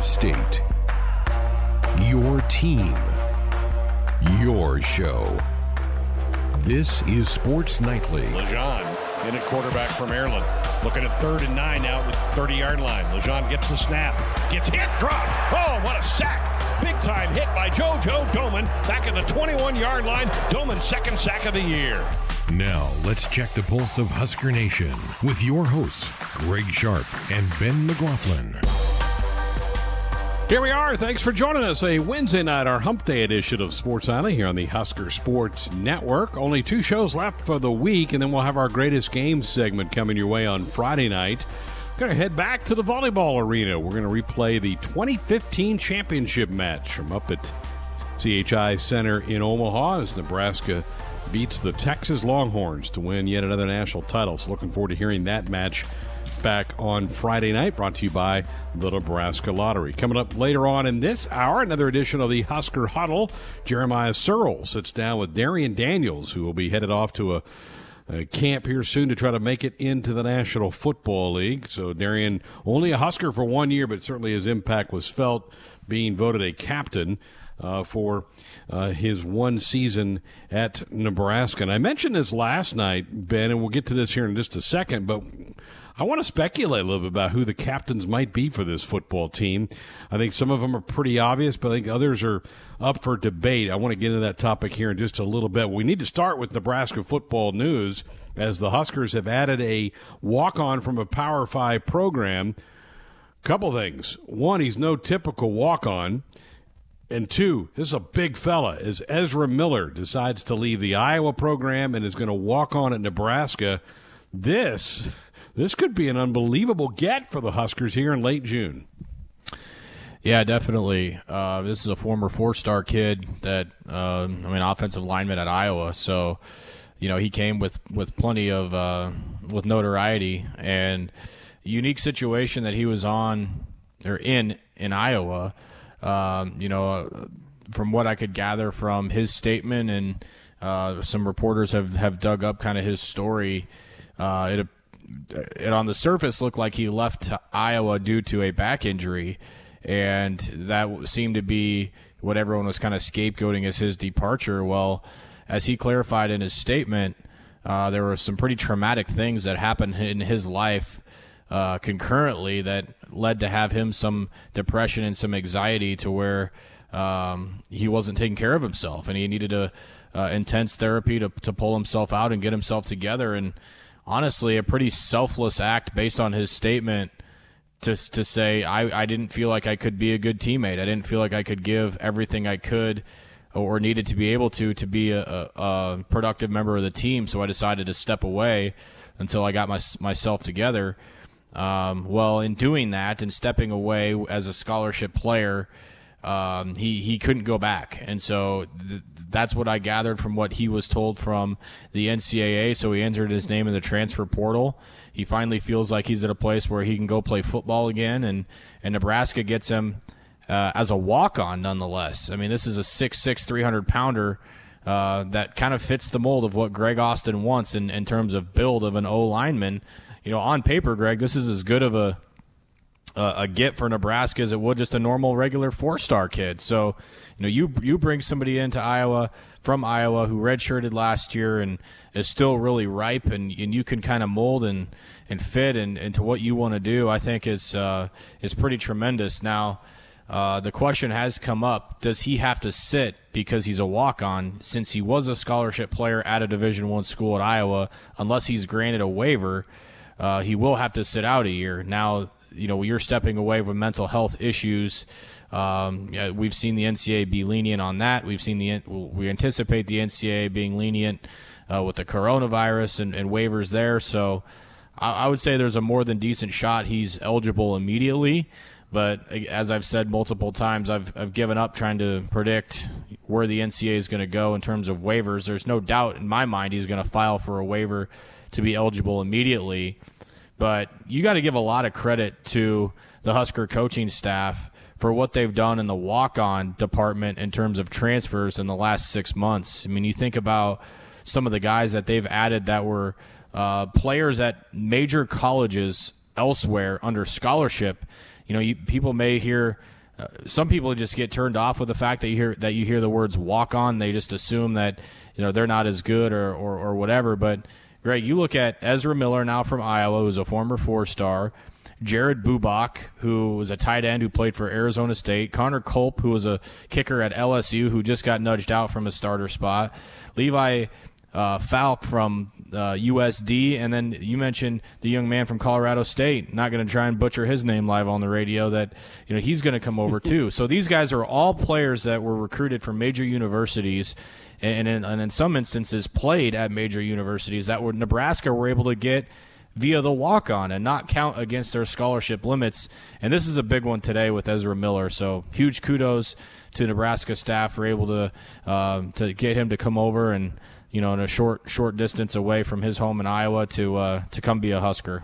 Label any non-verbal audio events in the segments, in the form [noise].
your state, your team, your show. This is Sports Nightly. Lejean in at quarterback from Maryland. Looking at third and nine now with 30 yard line. Lejean gets the snap, gets hit, dropped. Oh, what a sack! Big time hit by JoJo Domann back at the 21 yard line. Domann's second sack of the year. Now, let's check the pulse of Husker Nation with your hosts, Greg Sharp and Ben McLaughlin. Here we are. Thanks for joining us. A Wednesday night, our Hump Day edition of Sports Nightly here on the Husker Sports Network. Only two shows left for the week, and then we'll have our greatest games segment coming your way on Friday night. Going to head back to the volleyball arena. We're going to replay the 2015 championship match from up at CHI Center in Omaha as Nebraska beats the Texas Longhorns to win yet another national title. So, looking forward to hearing that match back on Friday night, brought to you by the Nebraska Lottery. Coming up later on in this hour, another edition of the Husker Huddle. Jeremiah Sirles sits down with Darrion Daniels, who will be headed off to a, camp here soon to try to make it into the National Football League. So, Darrion, only a Husker for one year, but certainly his impact was felt being voted a captain. Uh, for uh, his one season at Nebraska. And I mentioned this last night, Ben, and we'll get to this here in just a second, but I want to speculate a little bit about who the captains might be for this football team. I think some of them are pretty obvious, but I think others are up for debate. I want to get into that topic here in just a little bit. We need to start with Nebraska football news as the Huskers have added a walk on from a Power Five program. Couple things. One, he's no typical walk on. And two, this is a big fella. As Ezra Miller decides to leave the Iowa program and is going to walk on at Nebraska, this this could be an unbelievable get for the Huskers here in late June. Yeah, definitely. Uh, this is a former four-star kid that uh, I mean, offensive lineman at Iowa. So, you know, he came with with plenty of uh, with notoriety and unique situation that he was on or in in Iowa. Um, you know, from what I could gather from his statement and uh, some reporters have have dug up kind of his story. Uh, it it on the surface looked like he left Iowa due to a back injury, and that seemed to be what everyone was kind of scapegoating as his departure. Well, as he clarified in his statement, uh, there were some pretty traumatic things that happened in his life uh, concurrently that led to have him some depression and some anxiety to where um, he wasn't taking care of himself and he needed a uh, intense therapy to, to pull himself out and get himself together and honestly a pretty selfless act based on his statement to to say I, I didn't feel like I could be a good teammate. I didn't feel like I could give everything I could or needed to be able to to be a, a, a productive member of the team. So I decided to step away until I got my, myself together. Um, well, in doing that and stepping away as a scholarship player, um, he he couldn't go back, and so th- that's what I gathered from what he was told from the NCAA. So he entered his name in the transfer portal. He finally feels like he's at a place where he can go play football again, and and Nebraska gets him uh, as a walk on, nonetheless. I mean, this is a 6'6", 300 pounder. Uh, that kind of fits the mold of what Greg Austin wants in, in terms of build of an O lineman. You know, on paper, Greg, this is as good of a a get for Nebraska as it would just a normal regular four star kid. So, you know, you you bring somebody into Iowa from Iowa who redshirted last year and is still really ripe, and, and you can kind of mold and and fit and into what you want to do. I think is uh, is pretty tremendous. Now. Uh, the question has come up: Does he have to sit because he's a walk-on? Since he was a scholarship player at a Division One school at Iowa, unless he's granted a waiver, uh, he will have to sit out a year. Now, you know you're stepping away with mental health issues. Um, we've seen the NCAA be lenient on that. We've seen the we anticipate the NCAA being lenient uh, with the coronavirus and, and waivers there. So I, I, would say there's a more than decent shot he's eligible immediately. But as I've said multiple times, I've, I've given up trying to predict where the NCAA is going to go in terms of waivers. There's no doubt in my mind he's going to file for a waiver to be eligible immediately. But you got to give a lot of credit to the Husker coaching staff for what they've done in the walk on department in terms of transfers in the last six months. I mean, you think about some of the guys that they've added that were uh, players at major colleges elsewhere under scholarship, you know, you, people may hear. Uh, some people just get turned off with the fact that you hear that you hear the words walk on. They just assume that you know they're not as good or, or, or whatever. But Greg, you look at Ezra Miller now from Iowa, who's a former four star. Jared Bubak, who was a tight end who played for Arizona State. Connor Culp, who was a kicker at LSU, who just got nudged out from a starter spot. Levi uh, Falck from uh, USD, and then you mentioned the young man from Colorado State. Not going to try and butcher his name live on the radio. That you know he's going to come over [laughs] too. So these guys are all players that were recruited from major universities, and, and, in, and in some instances played at major universities that were Nebraska were able to get via the walk on and not count against their scholarship limits. And this is a big one today with Ezra Miller. So huge kudos to Nebraska staff for able to uh, to get him to come over and you know in a short short distance away from his home in Iowa to uh, to come be a Husker.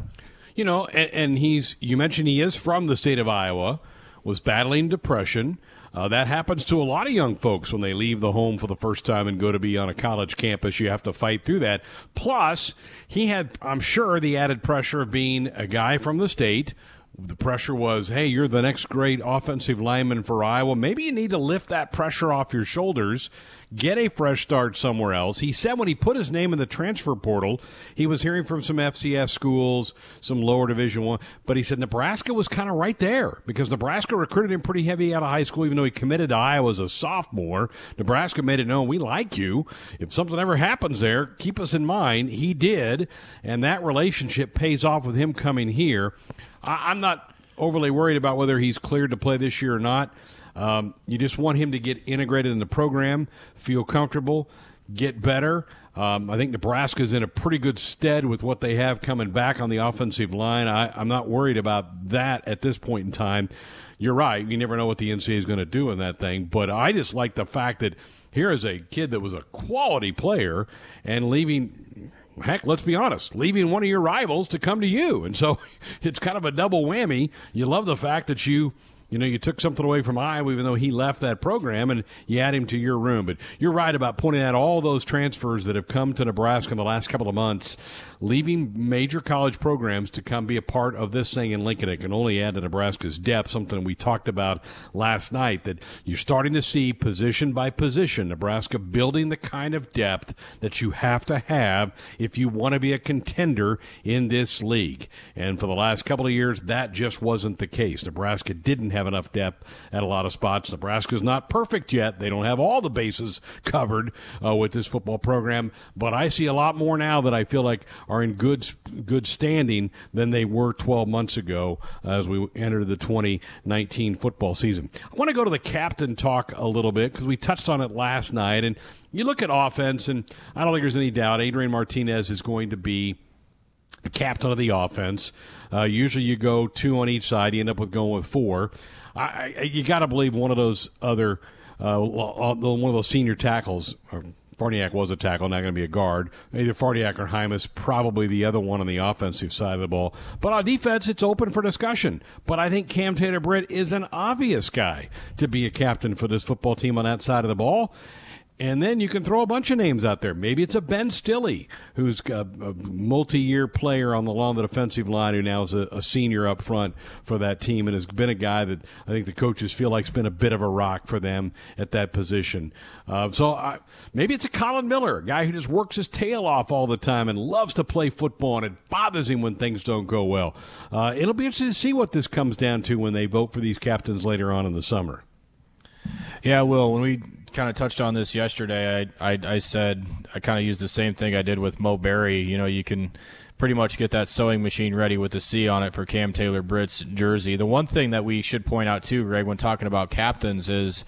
You know, and, and he's you mentioned he is from the state of Iowa, was battling depression. Uh, that happens to a lot of young folks when they leave the home for the first time and go to be on a college campus. You have to fight through that. Plus, he had, I'm sure, the added pressure of being a guy from the state. The pressure was, hey, you're the next great offensive lineman for Iowa. Maybe you need to lift that pressure off your shoulders get a fresh start somewhere else. He said when he put his name in the transfer portal, he was hearing from some FCS schools, some lower division one, but he said Nebraska was kind of right there because Nebraska recruited him pretty heavy out of high school, even though he committed to Iowa as a sophomore. Nebraska made it known we like you. If something ever happens there, keep us in mind. He did, and that relationship pays off with him coming here. I, I'm not overly worried about whether he's cleared to play this year or not. Um, you just want him to get integrated in the program, feel comfortable, get better. Um, I think Nebraska's in a pretty good stead with what they have coming back on the offensive line. I, am not worried about that at this point in time. You're right. You never know what the NCAA is going to do in that thing. But I just like the fact that here is a kid that was a quality player and leaving heck, let's be honest, leaving one of your rivals to come to you. And so [laughs] it's kind of a double whammy. You love the fact that you you know, you took something away from Iowa, even though he left that program, and you add him to your room. But you're right about pointing out all those transfers that have come to Nebraska in the last couple of months leaving major college programs to come be a part of this thing in Lincoln. It can only add to Nebraska's depth, something we talked about last night, that you're starting to see position by position Nebraska building the kind of depth that you have to have if you want to be a contender in this league. And for the last couple of years, that just wasn't the case. Nebraska didn't have enough depth at a lot of spots. Nebraska's not perfect yet. They don't have all the bases [laughs] covered uh, with this football program, but I see a lot more now that I feel like are in good good standing than they were 12 months ago as we enter the 2019 football season. I want to go to the captain talk a little bit because we touched on it last night, and you look at offense, and I don't think there's any doubt Adrian Martinez is going to be the captain of the offense. Uh, usually you go two on each side, you end up with going with four. I, I, you got to believe one of those other, uh, one of those senior tackles. Or, Farniok was a tackle, not going to be a guard. Either Farniok or Jaimes, probably the other one on the offensive side of the ball. But on defense, it's open for discussion. But I think Cam Taylor Britt is an obvious guy to be a captain for this football team on that side of the ball. And then you can throw a bunch of names out there. Maybe it's a Ben Stille, who's a, a multi-year player on the along the defensive line, who now is a, a, senior up front for that team, and has been a guy that I think the coaches feel like's been a bit of a rock for them at that position. Uh, so I, maybe it's a Collin Miller, a guy who just works his tail off all the time and loves to play football, and it bothers him when things don't go well. Uh, it'll be interesting to see what this comes down to when they vote for these captains later on in the summer. Yeah, well, when we kind of touched on this yesterday. I, I, I said I kind of used the same thing I did with Mo Barry. You know, you can pretty much get that sewing machine ready with the C on it for Cam Taylor Britt's jersey. The one thing that we should point out too, Greg, when talking about captains, is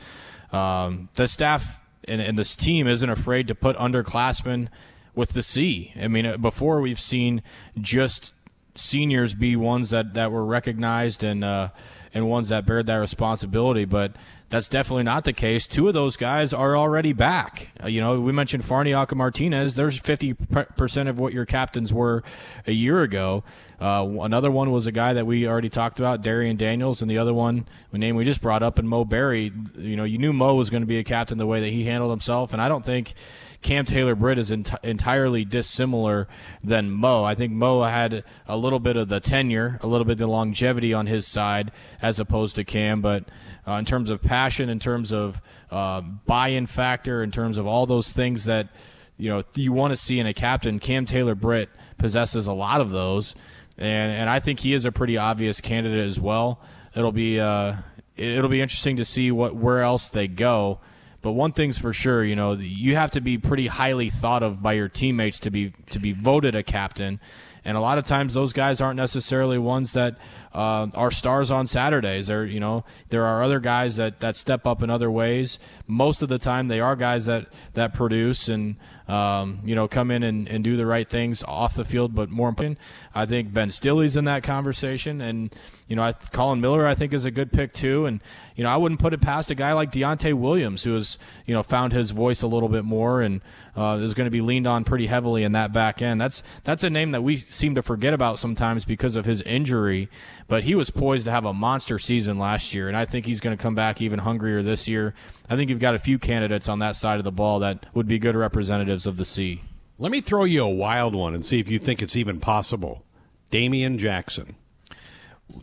um, the staff and, and this team isn't afraid to put underclassmen with the C. I mean, uh, before we've seen just seniors be ones that, that were recognized and uh, and ones that bear that responsibility. But that's definitely not the case. Two of those guys are already back. Uh, you know, we mentioned Farniok and Martinez. There's 50% of what your captains were a year ago. Uh, another one was a guy that we already talked about, Darrion Daniels, and the other one, the name we just brought up, and Mo Barry. You know, you knew Mo was going to be a captain the way that he handled himself, and I don't think Cam Taylor Britt is ent- entirely dissimilar than Mo. I think Mo had a little bit of the tenure, a little bit of the longevity on his side as opposed to Cam, but uh, in terms of passion, in terms of uh, buy-in factor, in terms of all those things that you know you want to see in a captain, Cam Taylor Britt possesses a lot of those, and and I think he is a pretty obvious candidate as well. It'll be uh, it'll be interesting to see what where else they go. But one thing's for sure, you know, you have to be pretty highly thought of by your teammates to be to be voted a captain. And a lot of times, those guys aren't necessarily ones that uh, stars on Saturdays. There, you know, there are other guys that, that step up in other ways. Most of the time, they are guys that that produce and um, you know come in and, and do the right things off the field. But more important, I think Ben Stille's in that conversation, and you know, I, Collin Miller I think is a good pick too. And you know, I wouldn't put it past a guy like Deontai Williams, who has you know found his voice a little bit more and uh, is going to be leaned on pretty heavily in that back end. That's that's a name that we seem to forget about sometimes because of his injury. But he was poised to have a monster season last year, and I think he's going to come back even hungrier this year. I think you've got a few candidates on that side of the ball that would be good representatives of the C. Let me throw you a wild one and see if you think it's even possible. Damian Jackson.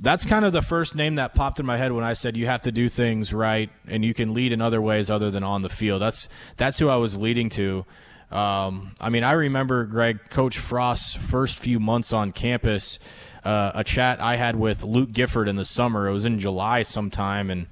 That's kind of the first name that popped in my head when I said you have to do things right and you can lead in other ways other than on the field. That's that's who I was leading to. Um, I mean, I remember Greg, Coach Frost's first few months on campus uh, a chat I had with Luke Gifford in the summer. It was in July sometime, and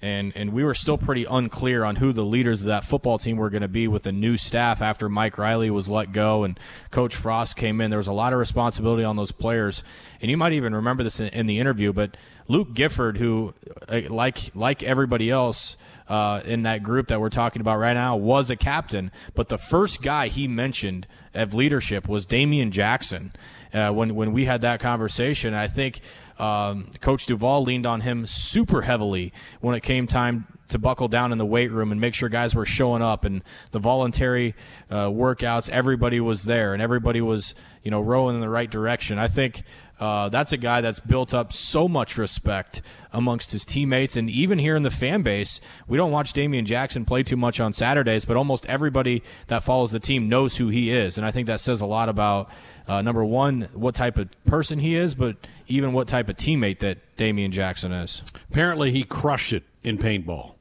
and and we were still pretty unclear on who the leaders of that football team were going to be with the new staff after Mike Riley was let go and Coach Frost came in. There was a lot of responsibility on those players, and you might even remember this in, in the interview. But Luke Gifford, who uh, like like everybody else. Uh, in that group that we're talking about right now was a captain, but the first guy he mentioned of leadership was Damian Jackson uh, when when we had that conversation. I think um, Coach Duval leaned on him super heavily when it came time to buckle down in the weight room and make sure guys were showing up and the voluntary uh, workouts. Everybody was there and everybody was you know rowing in the right direction. I think uh, that's a guy that's built up so much respect amongst his teammates, and even here in the fan base, we don't watch Damian Jackson play too much on Saturdays, but almost everybody that follows the team knows who he is, and I think that says a lot about uh, number one, what type of person he is, but even what type of teammate that Damian Jackson is. Apparently, he crushed it in paintball.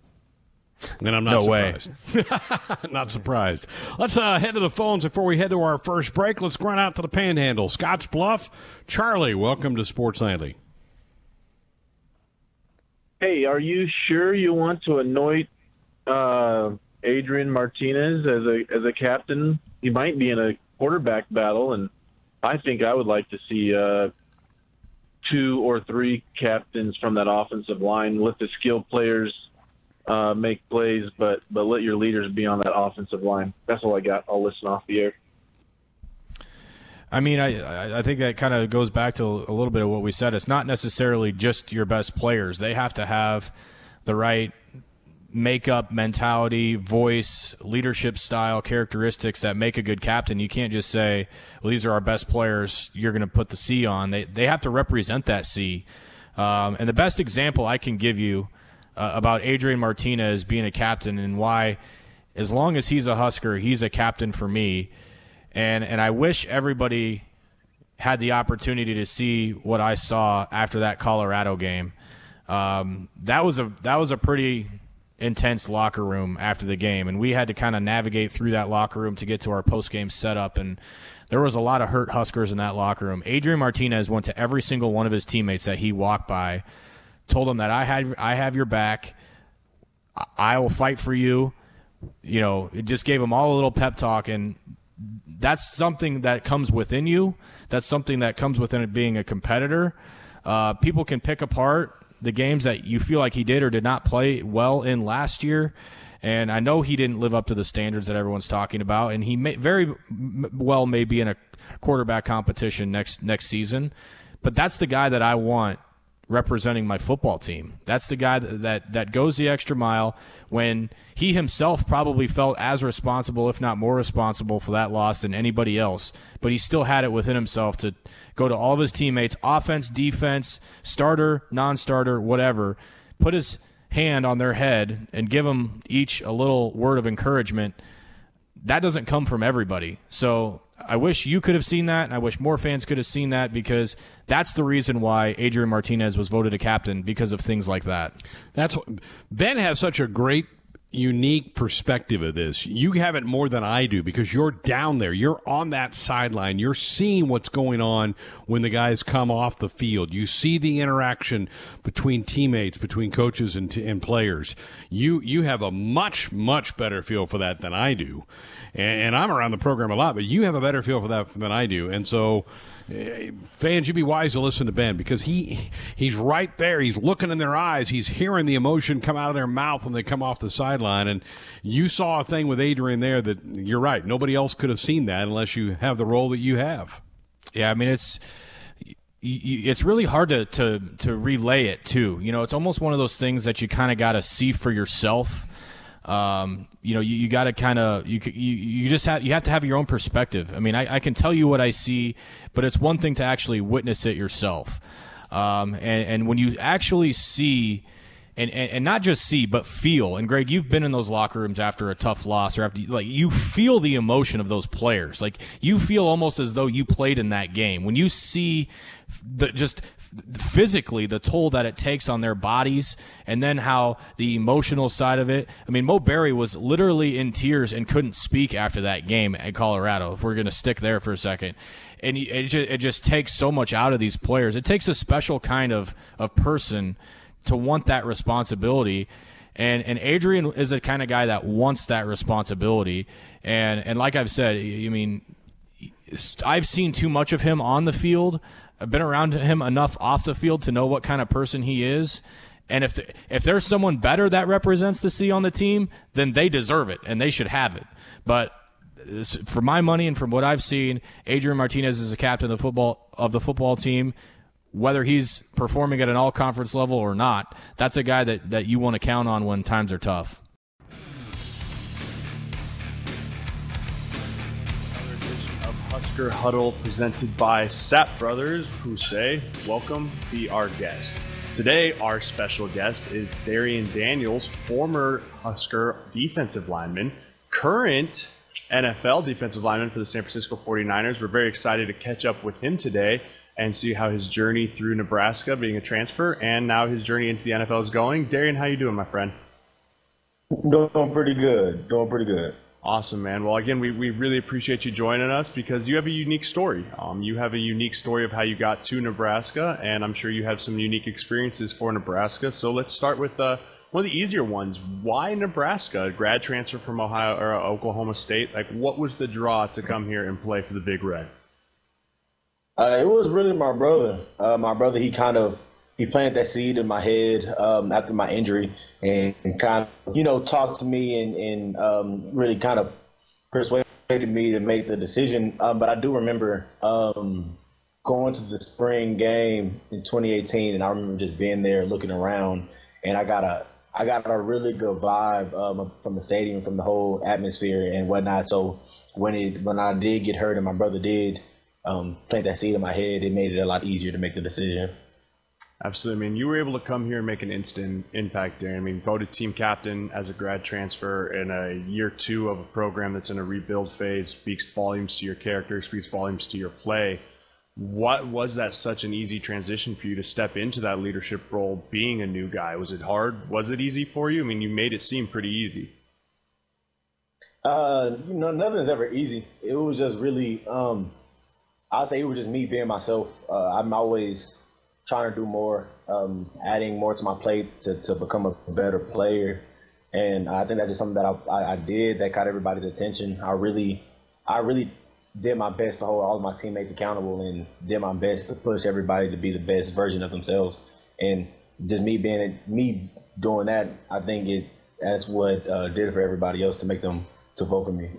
And I'm not no surprised. way. [laughs] not surprised. Let's uh, head to the phones before we head to our first break. Let's run out to the panhandle. Scotts Bluff. Charlie, welcome to Sports Nightly. Hey, are you sure you want to anoint uh, Adrian Martinez as a as a captain? He might be in a quarterback battle, and I think I would like to see uh, two or three captains from that offensive line. Let the skilled players uh, make plays, but but let your leaders be on that offensive line. That's all I got. I'll listen off the air. I mean, I I think that kind of goes back to a little bit of what we said. It's not necessarily just your best players; they have to have the right makeup, mentality, voice, leadership style, characteristics that make a good captain. You can't just say, "Well, these are our best players. You're going to put the C on." They they have to represent that C. Um, and the best example I can give you uh, about Adrian Martinez being a captain and why, as long as he's a Husker, he's a captain for me. And and I wish everybody had the opportunity to see what I saw after that Colorado game. Um, that was a that was a pretty intense locker room after the game, and we had to kind of navigate through that locker room to get to our post game setup. And there was a lot of hurt Huskers in that locker room. Adrian Martinez went to every single one of his teammates that he walked by told them that I had I have your back. I will fight for you. You know, it just gave them all a little pep talk, and that's something that comes within you. That's something that comes within it being a competitor. Uh, people can pick apart the games that you feel like he did or did not play well in last year. And I know he didn't live up to the standards that everyone's talking about, and he may, very well may be in a quarterback competition next next season. But that's the guy that I want representing my football team. That's the guy that, that, that goes the extra mile when he himself probably felt as responsible, if not more responsible, for that loss than anybody else. But he still had it within himself to go to all of his teammates, offense, defense, starter, non-starter, whatever, put his hand on their head and give them each a little word of encouragement. That doesn't come from everybody. So I wish you could have seen that, and I wish more fans could have seen that because that's the reason why Adrian Martinez was voted a captain because of things like that. That's Ben has such a great unique perspective of this. You have it more than I do because you're down there. You're on that sideline. You're seeing what's going on when the guys come off the field. You see the interaction between teammates, between coaches and, t- and players. You you have a much much better feel for that than I do. And, and I'm around the program a lot, but you have a better feel for that than I do. And so fans, you'd be wise to listen to Ben because he he's right there. He's looking in their eyes. He's hearing the emotion come out of their mouth when they come off the sideline. And you saw a thing with Adrian there that you're right. Nobody else could have seen that unless you have the role that you have. Yeah, I mean it's it's really hard to, to to relay it too. You know, it's almost one of those things that you kind of got to see for yourself um, you know, you, you got to kind of you, you you just have you have to have your own perspective. I mean, I, I, can tell you what I see, but it's one thing to actually witness it yourself. Um, and and when you actually see. And, and, and not just see, but feel. And Greg, you've been in those locker rooms after a tough loss, or after like you feel the emotion of those players. Like you feel almost as though you played in that game. When you see the just physically the toll that it takes on their bodies and then how the emotional side of it. I mean Mo Barry was literally in tears and couldn't speak after that game at colorado if we're going to stick there for a second. And it just, it just takes so much out of these players. It takes a special kind of, of person to want that responsibility. And and Adrian is the kind of guy that wants that responsibility. And and like I've said I mean I've seen too much of him on the field I've been around him enough off the field to know what kind of person he is. And if the, if there's someone better that represents the C on the team, then they deserve it and they should have it. But for my money and from what I've seen, Adrian Martinez is a captain of the football of the football team. Whether he's performing at an all conference level or not, that's a guy that, that you want to count on when times are tough. Husker Huddle presented by Sapp Brothers, who say, Welcome, be our guest. Today, our special guest is Darrion Daniels, former Husker defensive lineman, current NFL defensive lineman for the San Francisco 49ers. We're very excited to catch up with him today and see how his journey through Nebraska being a transfer and now his journey into the NFL is going. Darrion, how you doing, my friend? Doing pretty good. Doing pretty good. Awesome, man. Well, again, we, we really appreciate you joining us because you have a unique story. Um, you have a unique story of how you got to Nebraska, and I'm sure you have some unique experiences for Nebraska. So let's start with uh, one of the easier ones. Why Nebraska? Grad transfer from Ohio or uh, Oklahoma State. Like, what was the draw to come here and play for the Big Red? Uh, it was really my brother. Uh, my brother, he kind of he planted that seed in my head um, after my injury and, and, kind of, you know, talked to me and, and um, really kind of persuaded me to make the decision. Um, but I do remember um, going to the spring game in 2018, and I remember just being there looking around, and I got a I got a really good vibe um, from the stadium, from the whole atmosphere and whatnot. So when it when I did get hurt, and my brother did um, plant that seed in my head, it made it a lot easier to make the decision. Absolutely. I mean, you were able to come here and make an instant impact there. I mean, voted team captain as a grad transfer in a year two of a program that's in a rebuild phase speaks volumes to your character, speaks volumes to your play. What was that such an easy transition for you to step into that leadership role being a new guy? Was it hard? Was it easy for you? I mean, you made it seem pretty easy. Uh, you know, nothing's ever easy. It was just really, um, I'll say it was just me being myself. Uh, I'm always trying to do more, um, adding more to my plate to, to become a better player. And I think that's just something that I, I, I did that caught everybody's attention. I really, I really did my best to hold all of my teammates accountable and did my best to push everybody to be the best version of themselves. And just me being me doing that, I think it that's what uh, did it for everybody else to make them to vote for me.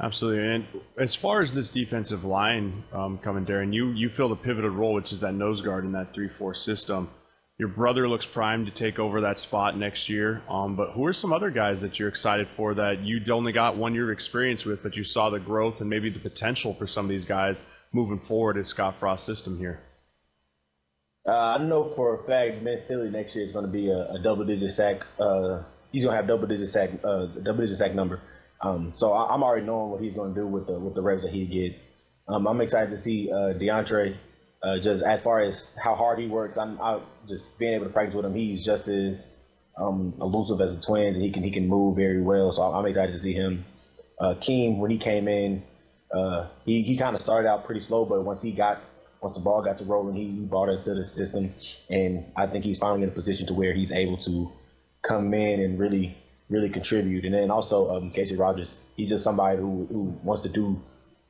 Absolutely. And as far as this defensive line um, coming, Darrion, you, you fill the pivotal role, which is that nose guard in that 3 4 system. Your brother looks primed to take over that spot next year. Um, but who are some other guys that you're excited for that you only got one year of experience with, but you saw the growth and maybe the potential for some of these guys moving forward in Scott Frost's system here? Uh, I know for a fact Ben Stille next year is going to be a, a double-digit sack. Uh, he's going to have double-digit sack, uh, double-digit sack number. Um, so I, am already knowing what he's going to do with the with the reps that he gets. Um, I'm excited to see uh, DeAndre. Uh, just as far as how hard he works, I'm I, just being able to practice with him. He's just as um, elusive as the twins. And he can he can move very well. So I'm excited to see him. Uh, Keem, when he came in, uh, he he kind of started out pretty slow, but once he got once the ball got to rolling, he, he brought it to the system, and I think he's finally in a position to where he's able to come in and really really contribute. And then also um, Casey Rogers, he's just somebody who, who wants to do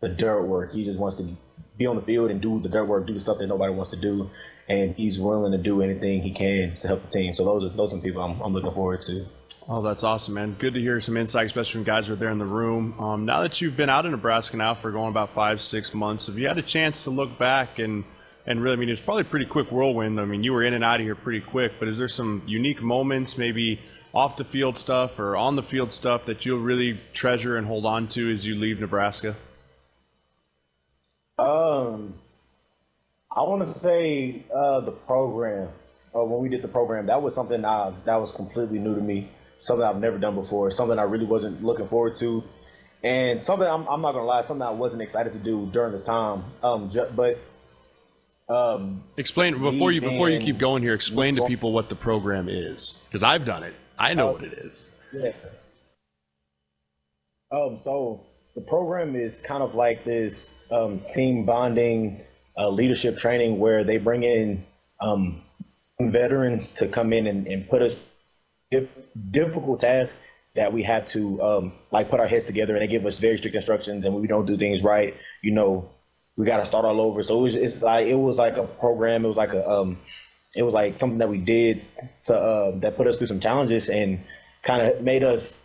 the dirt work. He just wants to be on the field and do the dirt work, do the stuff that nobody wants to do, and he's willing to do anything he can to help the team. So those are those are people I'm, I'm looking forward to. Oh, that's awesome, man. Good to hear some insight, especially from guys who are there in the room. Um, now that you've been out in Nebraska now for going about five, six months, have you had a chance to look back and and really, I mean, it's probably a pretty quick whirlwind. I mean, you were in and out of here pretty quick, but is there some unique moments, maybe off the field stuff or on the field stuff that you'll really treasure and hold on to as you leave Nebraska? Um, I want to say uh, the program. Uh, when we did the program, that was something I, that was completely new to me. Something I've never done before. Something I really wasn't looking forward to, and something I'm, I'm not gonna lie, something I wasn't excited to do during the time. Um, ju- but um, explain before you before you keep going here. Explain to people what the program is, because I've done it. I know uh, what it is. Yeah. Um. So the program is kind of like this um, team bonding, uh, leadership training where they bring in um, veterans to come in and, and put us difficult tasks that we have to um, like put our heads together and they give us very strict instructions and when we don't do things right you know we got to start all over so it was it's like it was like a program it was like a um it was like something that we did to uh, that put us through some challenges and kind of made us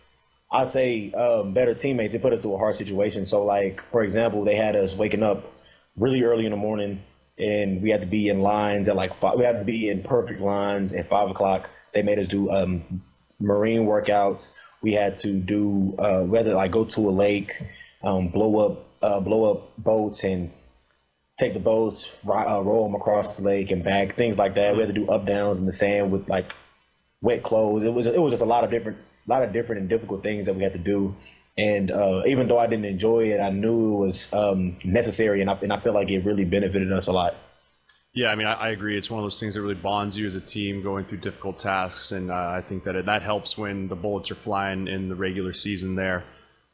I say um, better teammates. It put us through a hard situation. So, like for example, they had us waking up really early in the morning, and we had to be in lines at like five, we had to be in perfect lines at five o'clock. They made us do um, marine workouts. We had to do uh, to like go to a lake, um, blow up uh, blow up boats and take the boats, uh, roll them across the lake and back, things like that. We had to do up downs in the sand with like wet clothes. It was it was just a lot of different a lot of different and difficult things that we had to do. And uh, even though I didn't enjoy it, I knew it was um, necessary, and I, and I feel like it really benefited us a lot. Yeah, I mean, I, I, agree. It's one of those things that really bonds you as a team going through difficult tasks, and uh, I think that it, that helps when the bullets are flying in the regular season. There.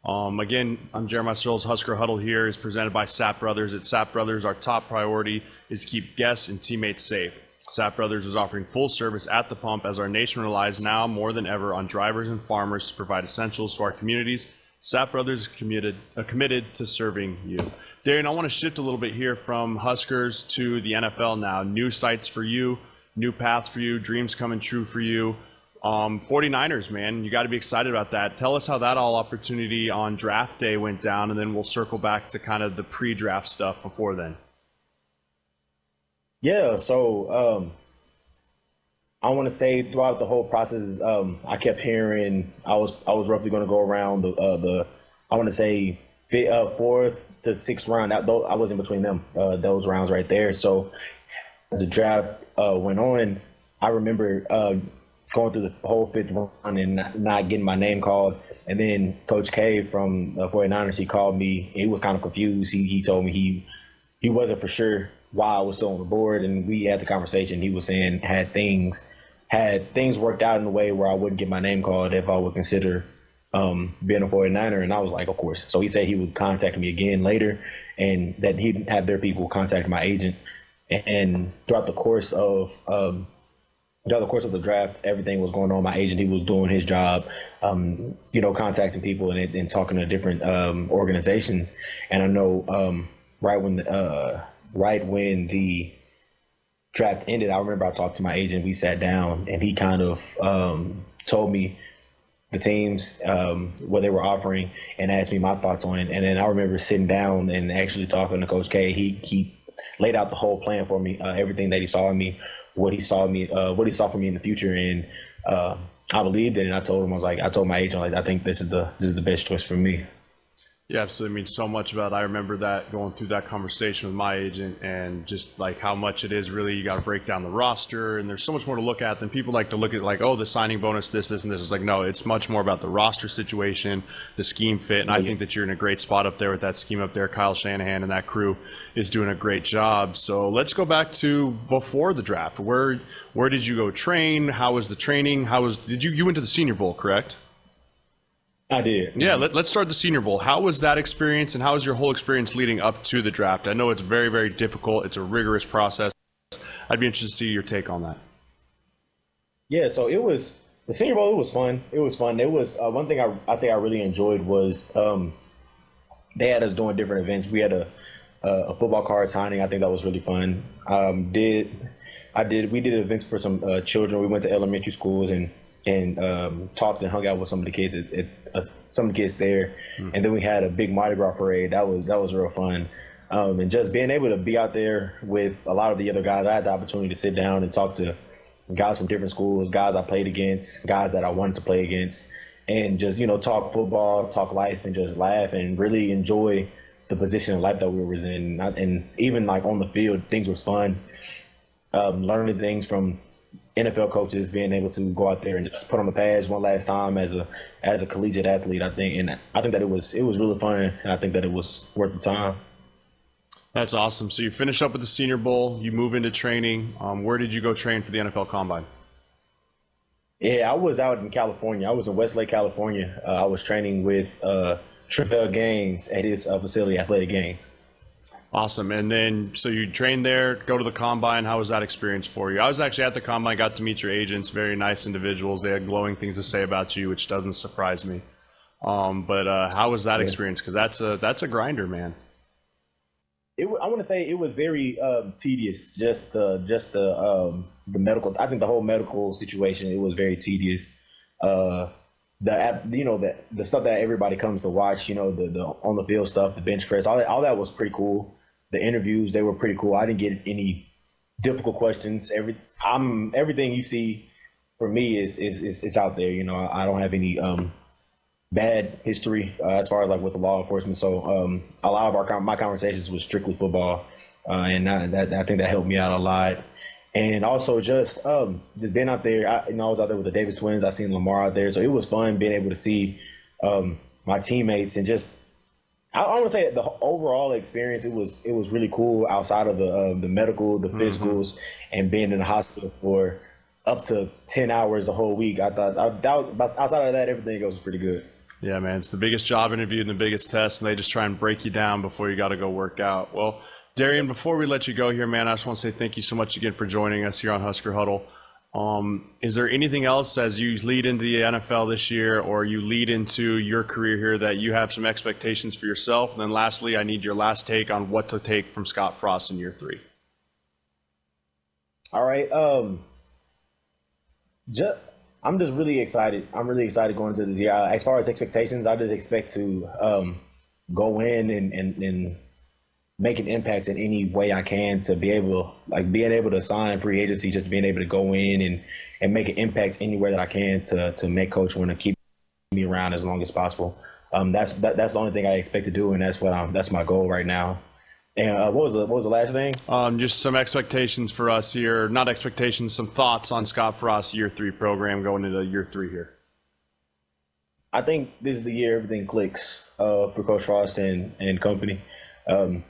Um, again, I'm Jeremiah Sirles. Husker Huddle here is presented by Sapp Brothers. At Sapp Brothers, our top priority is to keep guests and teammates safe. Sapp Brothers is offering full service at the pump as our nation relies now more than ever on drivers and farmers to provide essentials to our communities. Sapp Brothers is committed, uh, committed to serving you. Darrion, I want to shift a little bit here from Huskers to the NFL now. New sights for you, new paths for you, dreams coming true for you. Um, 49ers, man, you got to be excited about that. Tell us how that all opportunity on draft day went down, and then we'll circle back to kind of the pre draft stuff before then. Yeah, so um, I want to say throughout the whole process, um, I kept hearing I was I was roughly going to go around the uh, the I want to say fifth, uh, fourth to sixth round. That, I was in between them uh, those rounds right there. So as the draft uh, went on, I remember uh, going through the whole fifth round and not, not, getting my name called. And then Coach K from the 49ers, he called me. He was kind of confused. He, he told me he he wasn't for sure why I was still on the board, and we had the conversation. He was saying had things had things worked out in a way where I wouldn't get my name called if I would consider um, being a 49er, and I was like, of course. So he said he would contact me again later, and that he'd have their people contact my agent. And throughout the course of um, throughout the course of the draft, everything was going on. My agent, he was doing his job, um, you know, contacting people and, and talking to different um, organizations. And I know um, right when the, uh, right when the draft ended, I remember I talked to my agent. We sat down, and he kind of um, told me the teams um, what they were offering and asked me my thoughts on it. And then I remember sitting down and actually talking to Coach K. He he laid out the whole plan for me, uh, everything that he saw in me what he saw me, uh, what he saw for me in the future, and uh, I believed it. And I told him, I was like, I told my agent, like, I think this is the this is the best choice for me. Yeah, so it means so much about. I remember that going through that conversation with my agent, and just like how much it is really. You got to break down the roster, and there's so much more to look at than people like to look at. Like, oh, the signing bonus, this, this, and this. It's like no, it's much more about the roster situation, the scheme fit, and I think that you're in a great spot up there with that scheme up there. Kyle Shanahan and that crew is doing a great job. So let's go back to before the draft. Where where did you go train? How was the training? How was did you you went to the Senior Bowl, correct? I did. Yeah, let, us start the Senior Bowl. How was that experience, and how was your whole experience leading up to the draft? I know it's very, very difficult. It's a rigorous process. I'd be interested to see your take on that. Yeah, so it was the Senior Bowl. It was fun. It was fun. It was uh, one thing I I say I really enjoyed was um, they had us doing different events. We had a a football card signing. I think that was really fun. Um, did I did we did events for some uh, children. We went to elementary schools and and um, talked and hung out with some of the kids at, at uh, some of the kids there, mm-hmm. and then we had a big Mardi Gras parade. That was that was real fun, um, and just being able to be out there with a lot of the other guys. I had the opportunity to sit down and talk to guys from different schools, guys I played against, guys that I wanted to play against, and just you know talk football, talk life, and just laugh and really enjoy the position in life that we were in. And even like on the field, things was fun. Um, learning things from NFL coaches being able to go out there and just put on the pads one last time as a as a collegiate athlete. I think, and I think that it was it was really fun, and I think that it was worth the time. That's awesome. So you finish up with the Senior Bowl, you move into training. Um, where did you go train for the NFL Combine? Yeah, I was out in California. I was in Westlake, California. Uh, I was training with uh, Travelle Gaines at his uh, facility, Athletic Gaines. Awesome. And then, so you trained there, go to the combine. How was that experience for you? I was actually at the combine, got to meet your agents, very nice individuals. They had glowing things to say about you, which doesn't surprise me. Um, but uh, how was that experience? Because that's a that's a grinder, man. It, I want to say it was very um, tedious. Just the just the um, the medical. I think the whole medical situation. It was very tedious. Uh, the you know the the stuff that everybody comes to watch. You know the the on the field stuff, the bench press, all that all that was pretty cool the interviews they were pretty cool. I didn't get any difficult questions. Every I'm everything you see for me is is is, is out there. You know, I, I don't have any um, bad history uh, as far as like with the law enforcement. So um, a lot of our my conversations was strictly football, uh, and I, that, I think that helped me out a lot. And also just um, just being out there. I, you know, I was out there with the Davis twins. I seen Lamar out there, so it was fun being able to see um, my teammates and just I, I want to say the overall experience it was it was really cool outside of the uh, the medical, the mm-hmm. physicals, mm-hmm. and being in the hospital for up to ten hours the whole week. I thought I, that, outside of that, everything was pretty good. Yeah, man, it's the biggest job interview and the biggest test, and they just try and break you down before you got to go work out. Well, Darrion, before we let you go here, man, I just want to say thank you so much again for joining us here on Husker Huddle. Um, is there anything else as you lead into the NFL this year or you lead into your career here that you have some expectations for yourself? And then lastly, I need your last take on what to take from Scott Frost in year three. All right. Um, just, I'm just really excited. I'm really excited going into this year. As far as expectations, I just expect to um, go in and, and, and make an impact in any way I can to be able, like being able to sign free agency, just being able to go in and, and make an impact anywhere that I can to, to make coach want to keep me around as long as possible. Um, that's that, that's the only thing I expect to do, and that's what I'm, that's my goal right now. And uh, what was the what was the last thing? Um, just some expectations for us here. Not expectations, some thoughts on Scott Frost's year three program going into year three here. I think this is the year everything clicks uh, for Coach Frost and and company. Um,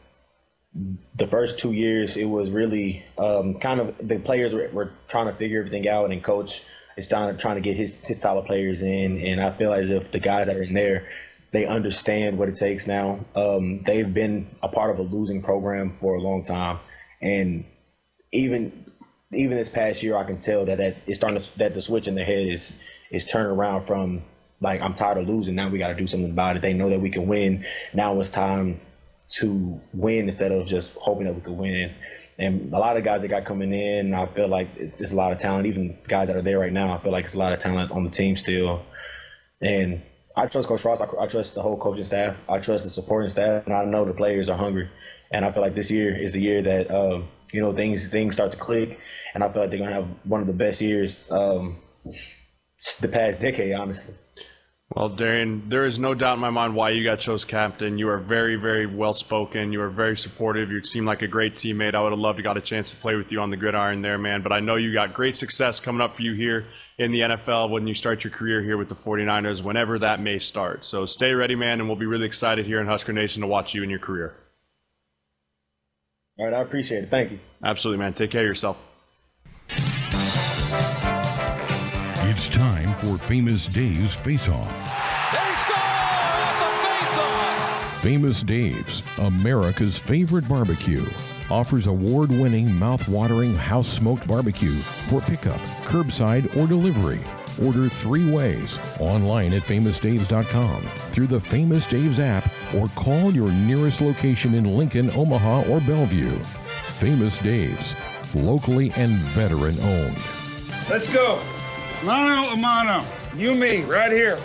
the first two years, it was really um, kind of the players were, were, trying to figure everything out, and coach is trying to, trying to get his his style of players in. And I feel as if the guys that are in there, they understand what it takes now. Um, they've been a part of a losing program for a long time, and even even this past year, I can tell that that it's starting to, that the switch in their head is is turning around from like I'm tired of losing. Now we got to do something about it. They know that we can win. Now it's time to win instead of just hoping that we could win. And a lot of guys that got coming in, I feel like there's a lot of talent. Even guys that are there right now, I feel like it's a lot of talent on the team still. And I trust Coach Frost. I, I trust the whole coaching staff. I trust the supporting staff, and I know the players are hungry. And I feel like this year is the year that um, you know things things start to click, and I feel like they're gonna have one of the best years um, the past decade, honestly. Well, Darrion, there is no doubt in my mind why you got chose captain. You are very, very well spoken. You are very supportive. You seem like a great teammate. I would have loved to got a chance to play with you on the gridiron there, man. But I know you got great success coming up for you here in the NFL when you start your career here with the 49ers, whenever that may start. So stay ready, man, and we'll be really excited here in Husker Nation to watch you in your career. All right, I appreciate it. Thank you. Absolutely, man. Take care of yourself. Time for Famous Dave's Face Off. They score with the face-off. Famous Dave's, America's favorite barbecue, offers award winning, mouth watering house smoked barbecue for pickup, curbside, or delivery. Order three ways online at famousdaves.com, through the Famous Dave's app, or call your nearest location in Lincoln, Omaha, or Bellevue. Famous Dave's, locally and veteran owned. Let's go. Mano a mano. You, me, right here.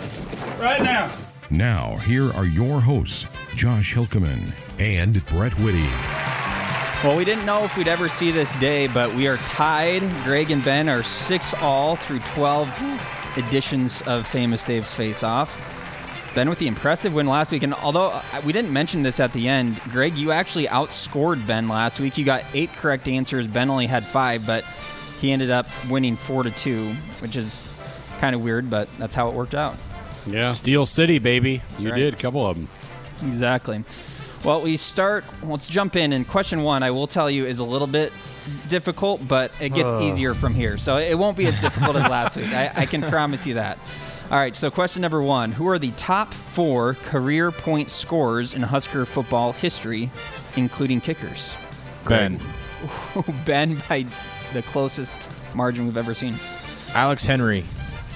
Right now. Now, here are your hosts, Josh Hilkeman and Brett Whitty. Well, we didn't know if we'd ever see this day, but we are tied. Greg and Ben are six all through 12 editions of Famous Dave's Face Off. Ben with the impressive win last week, and although uh, we didn't mention this at the end, Greg, you actually outscored Ben last week. You got eight correct answers. Ben only had five, but he ended up winning four to two, which is kind of weird, but that's how it worked out. Yeah, Steel City, baby. you right. did a couple of them. Exactly. Well, we start. Let's jump in. And question one, I will tell you, is a little bit difficult, but it gets easier from here. So it won't be as difficult as last week. I, I can promise you that. All right. So question number one: Who are the top four career point scorers in Husker football history, including kickers? Ben. [laughs] ben by the closest margin we've ever seen. Alex Henery.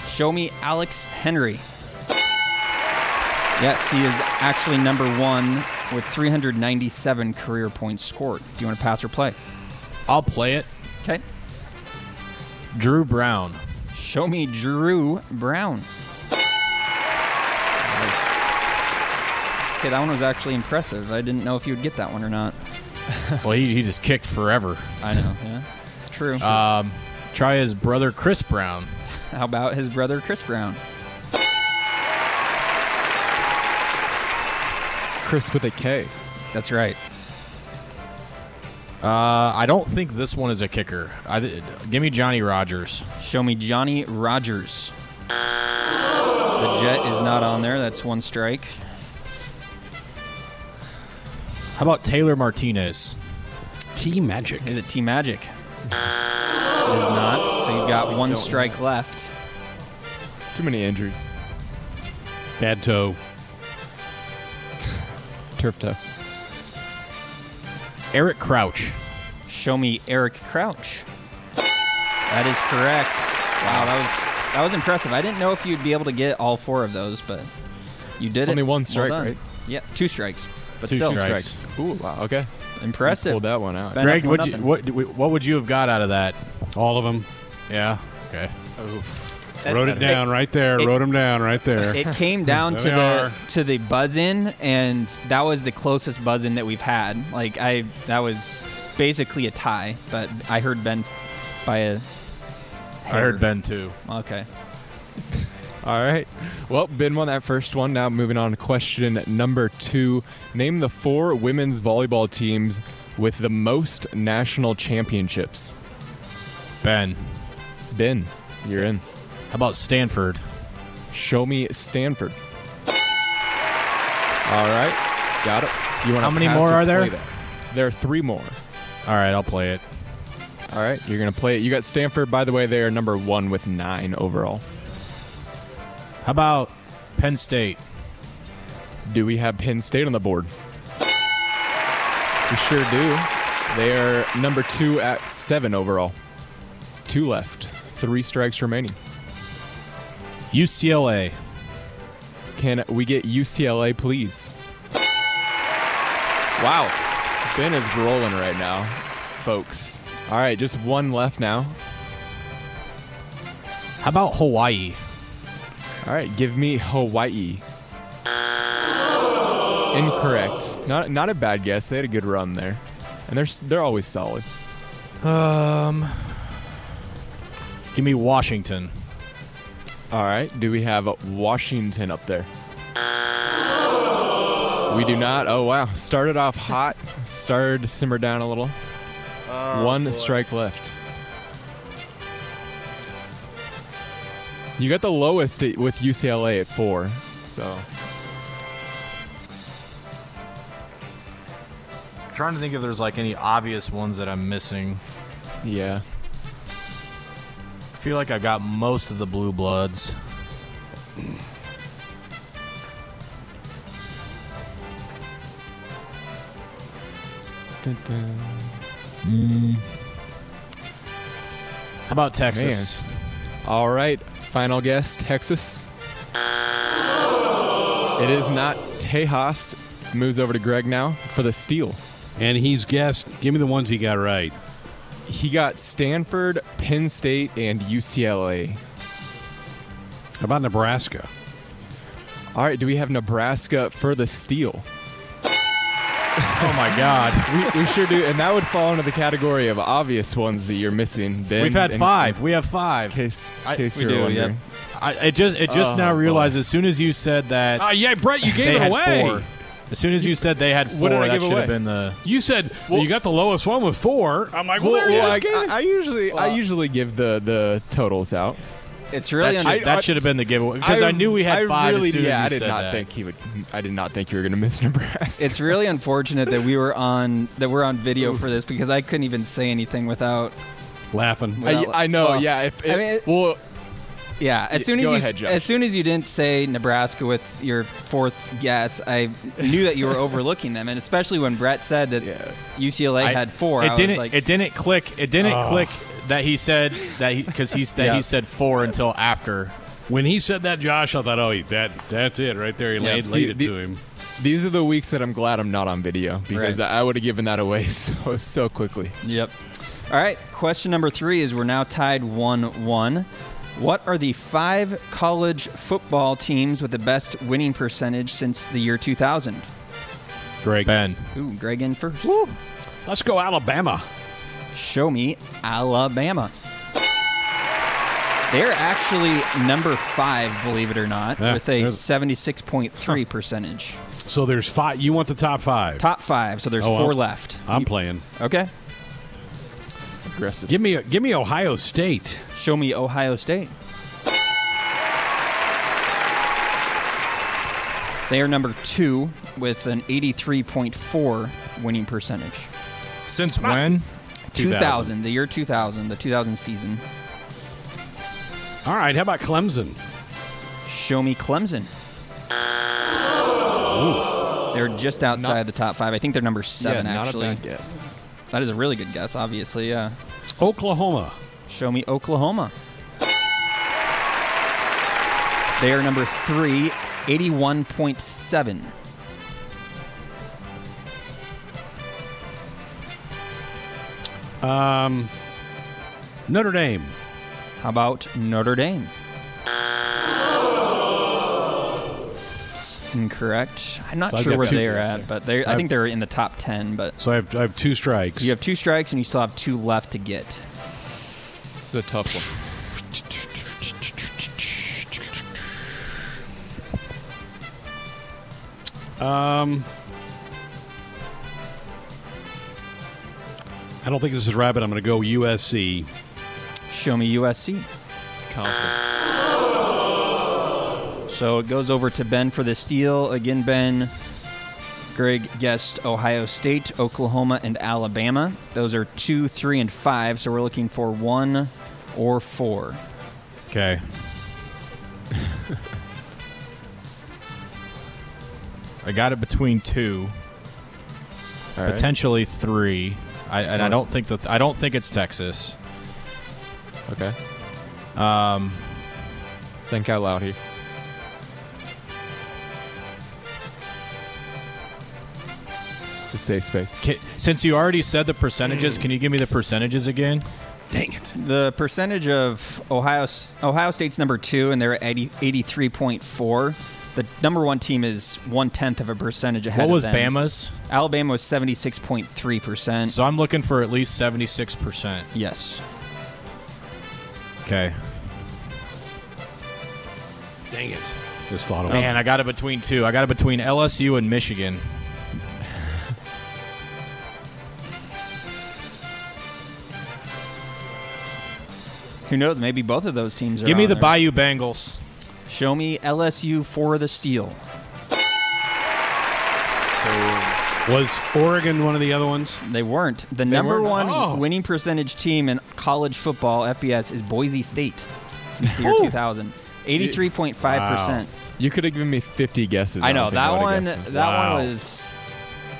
Show me Alex Henery. Yes, he is actually number one with 397 career points scored. Do you want to pass or play? I'll play it. Okay. Drew Brown. Show me Drew Brown. Okay, that one was actually impressive. I didn't know if you would get that one or not. well, he, he just kicked forever. I know, yeah. It's true. Um, try his brother Kris Brown. [laughs] How about his brother Kris Brown? Chris with a K. That's right. Uh, I don't think this one is a kicker. I, give me Johnny Rodgers. Show me Johnny Rodgers. The Jet is not on there. That's one strike. How about Taylor Martinez? T Magic. Is it T Magic? It is not. So you've got one strike left. Too many injuries. Bad toe. Turf toe. Eric Crouch. Show me Eric Crouch. That is correct. Wow, that was that was impressive. I didn't know if you'd be able to get all four of those, but you did it. Only one strike, done. right? Yeah, two strikes. But Two still, strikes. Ooh, wow. Okay. Impressive. Pulled that one out. Ben Greg, up one what you, what what would you have got out of that? All of them. Yeah. Okay. Wrote it down right there. it- Wrote them down right there. It came down to the are. to the buzz in, and that was the closest buzz in that we've had. Like I, that was basically a tie, but I heard Ben by a. I heard Ben too. Okay. [laughs] All right. Well, Ben won that first one. Now moving on to question number two. Name the four women's volleyball teams with the most national championships. Ben. Ben, you're in. How about Stanford? Show me Stanford. All right. Got it. You want How many more are there? There are three more. All right, I'll play it. All right. You're going to play it. You got Stanford, by the way, they are number one with nine overall. How about Penn State? Do we have Penn State on the board? We sure do. They are number two at seven overall. Two left. Three strikes remaining. UCLA. Can we get UCLA, please? Wow. Ben is rolling right now, folks. All right, just one left now. How about Hawaii? All right, give me Hawaii. Incorrect. Not not a bad guess. They had a good run there, and they're they're always solid. Um, give me Washington. All right. Do we have Washington up there? We do not. Oh wow! Started off hot. Started to simmer down a little. One strike left. You got the lowest with UCLA at four. So I'm trying to think if there's like any obvious ones that I'm missing. yeah. I feel like I've got most of the blue bloods. Mm. How about Texas? All right. Final guess. Texas. It is not Tejas. Moves over to Greg now for the steal. And he's guessed. Give me the ones he got right. He got Stanford, Penn State, and UCLA. How about Nebraska? All right, do we have Nebraska for the steal? [laughs] Oh my God. We, we sure do, and that would fall into the category of obvious ones that you're missing. Ben, We've had in- five. We have five. In case, I- case we you're do, wondering. yep. I, it just it just Oh, now boy. realized as soon as you said that Ah, yeah, Brett, you [laughs] gave it away. four. As soon as you said they had four, What that should away? have been the. You said well, you got the lowest one with four. I'm like, well, Well, there well, it I, is. Gave it. I, I usually I usually give the the totals out. It's really that un- should, that I- should have been the giveaway because I, knew we had I five. Really, yeah, I did not that. think he would. I did not think you were going [laughs] to miss Nebraska. it's really unfortunate that we were on that we're on video for this because I couldn't even say anything without. Laughing. I, I know. well, yeah. If, I mean, it- well, Yeah, as soon as you ahead, as soon as you didn't say Nebraska with your fourth guess, I knew that you were [laughs] overlooking them, and especially when Brett said that Yeah. UCLA I- had four. It didn't. like, it didn't click. It didn't click that he said that he because he that Yeah. he said four until after. When he said that, Josh, I thought, oh, he- that that's it right there. He laid, see, laid it the- to him. these are the weeks that I'm glad I'm not on video because Right. I, I would have given that away [laughs] so so quickly. Yep. All right. Question number three is we're now tied one-one. What are the five college football teams with the best winning percentage since the year 2000? Greg. Ben. Ooh, Greg in first. Let's go Alabama. Show me Alabama. They're actually number five, believe it or not, Yeah, with a they're- 76.3 percentage. So there's five. You want the top five? Top five, so there's Oh, 4 I'm- left. I'm playing. Okay. Aggressive. Give me give me Ohio State. Show me Ohio State. They are number two with an 83.4 winning percentage. Since when? 2000, the year 2000, the 2000 season. All right. How about Clemson? Show me Clemson. They're just outside Not- the top five. I think they're number seven, yeah, not actually. a bad guess. That is a really good guess, obviously, yeah. Oklahoma. Show me Oklahoma. They are number three, 81.7. Um, Notre Dame. How about Notre Dame? It's incorrect. I'm not I've sure got where two- they're at, but they I I've- think they're in the top 10, but So I have I have two strikes. you have two strikes and you still have two left to get. It's a tough one. Um, I don't think this is right, but I'm going to go USC. Show me USC. So it goes over to Ben for the steal. Again, Ben. Greg guessed Ohio State, Oklahoma, and Alabama. Those are two, three, and five. So we're looking for one or four. Okay. [laughs] I got it between two, All right. potentially three. I, and I don't think that I don't think it's Texas. Okay. Um, Think out loud here. It's a safe space. ca- since you already said the percentages, can you give me the percentages again? Dang it. The percentage of Ohio Ohio State's number two, and they're at 80, 83.4. The number one team is one tenth of a percentage ahead. What of was them. Bama's? Alabama was seventy six point three percent. So I'm looking for at least 76%. Yes. Okay. Dang it. Just thought of Man, I got it between two. I got it between LSU and Michigan. Who knows? Maybe both of those teams are. Give me on the there. Bayou Bengals. Show me LSU for the steal. Was Oregon one of the other ones? They weren't. The number weren't? one Oh. winning percentage team in college football FBS is Boise State since the year 2000. 83.5%. You could have given me 50 guesses. I know don't that one. That Wow. one was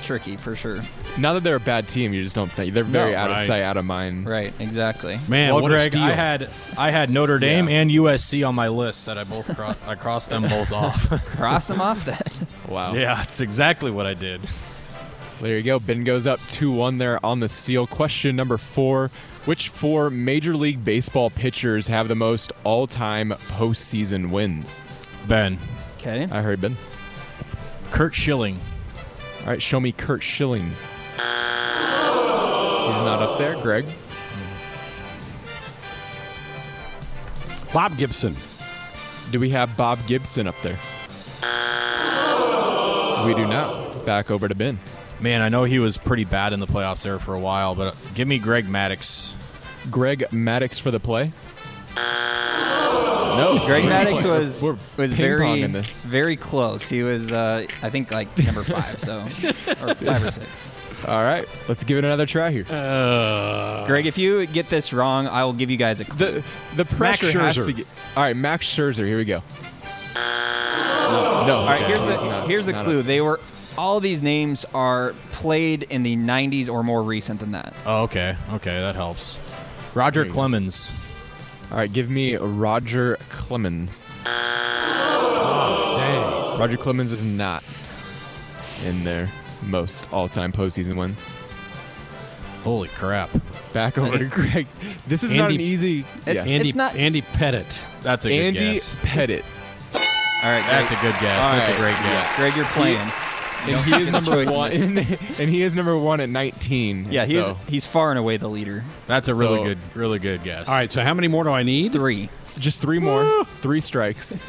tricky for sure. Now that they're a bad team, you just don't think they're very No. out of Right. sight, out of mind. Right, exactly. Man, well, what a Greg, steal. I had I had Notre Dame and USC on my list that I both cro- [laughs] I crossed them both off. [laughs] Cross them off then. Wow. Yeah, that's exactly what I did. There you go. Ben goes up 2 1 there on the seal. Question number four Which four Major League Baseball pitchers have the most all time postseason wins? Ben. Okay. I heard Ben. Curt Schilling. All right, show me Curt Schilling. He's not up there. Greg. Bob Gibson. Do we have Bob Gibson up there? We do not. Back over to Ben. Man, I know he was pretty bad in the playoffs there for a while, but give me Greg Maddux. Greg Maddux for the play. [laughs] No, Greg we're Maddux was we're was ping-ponging very this. very close. He was uh, I think like number five, so or [laughs] five or six. All right, let's give it another try here. Uh, Greg, if you get this wrong, I will give you guys a clue. The the pressure has Scherzer. to get. All right, Max Scherzer. Here we go. No. No, All right, here's the here's the clue. They were all these names are played in the 90s or more recent than that. Oh, okay. Okay, that helps. Roger There. Clemens. All right, give me Roger Clemens. Oh, dang. Roger Clemens is not in there. Most all-time postseason wins. Holy crap. Back over to Greg. This is not an easy. It's- yeah. Andy, It's not- Andy Pettitte. That's a good guess. Andy. Pettitte, All right, Greg, That's a good guess. All That's a great yeah. guess. Greg, you're playing. [laughs] and he [laughs] is number choice in one. [laughs] and he is number one at 19. yeah, he's so he's far and away the leader. That's a really So- good, really good guess. All right, so how many more do I need? Three. just three more, three strikes.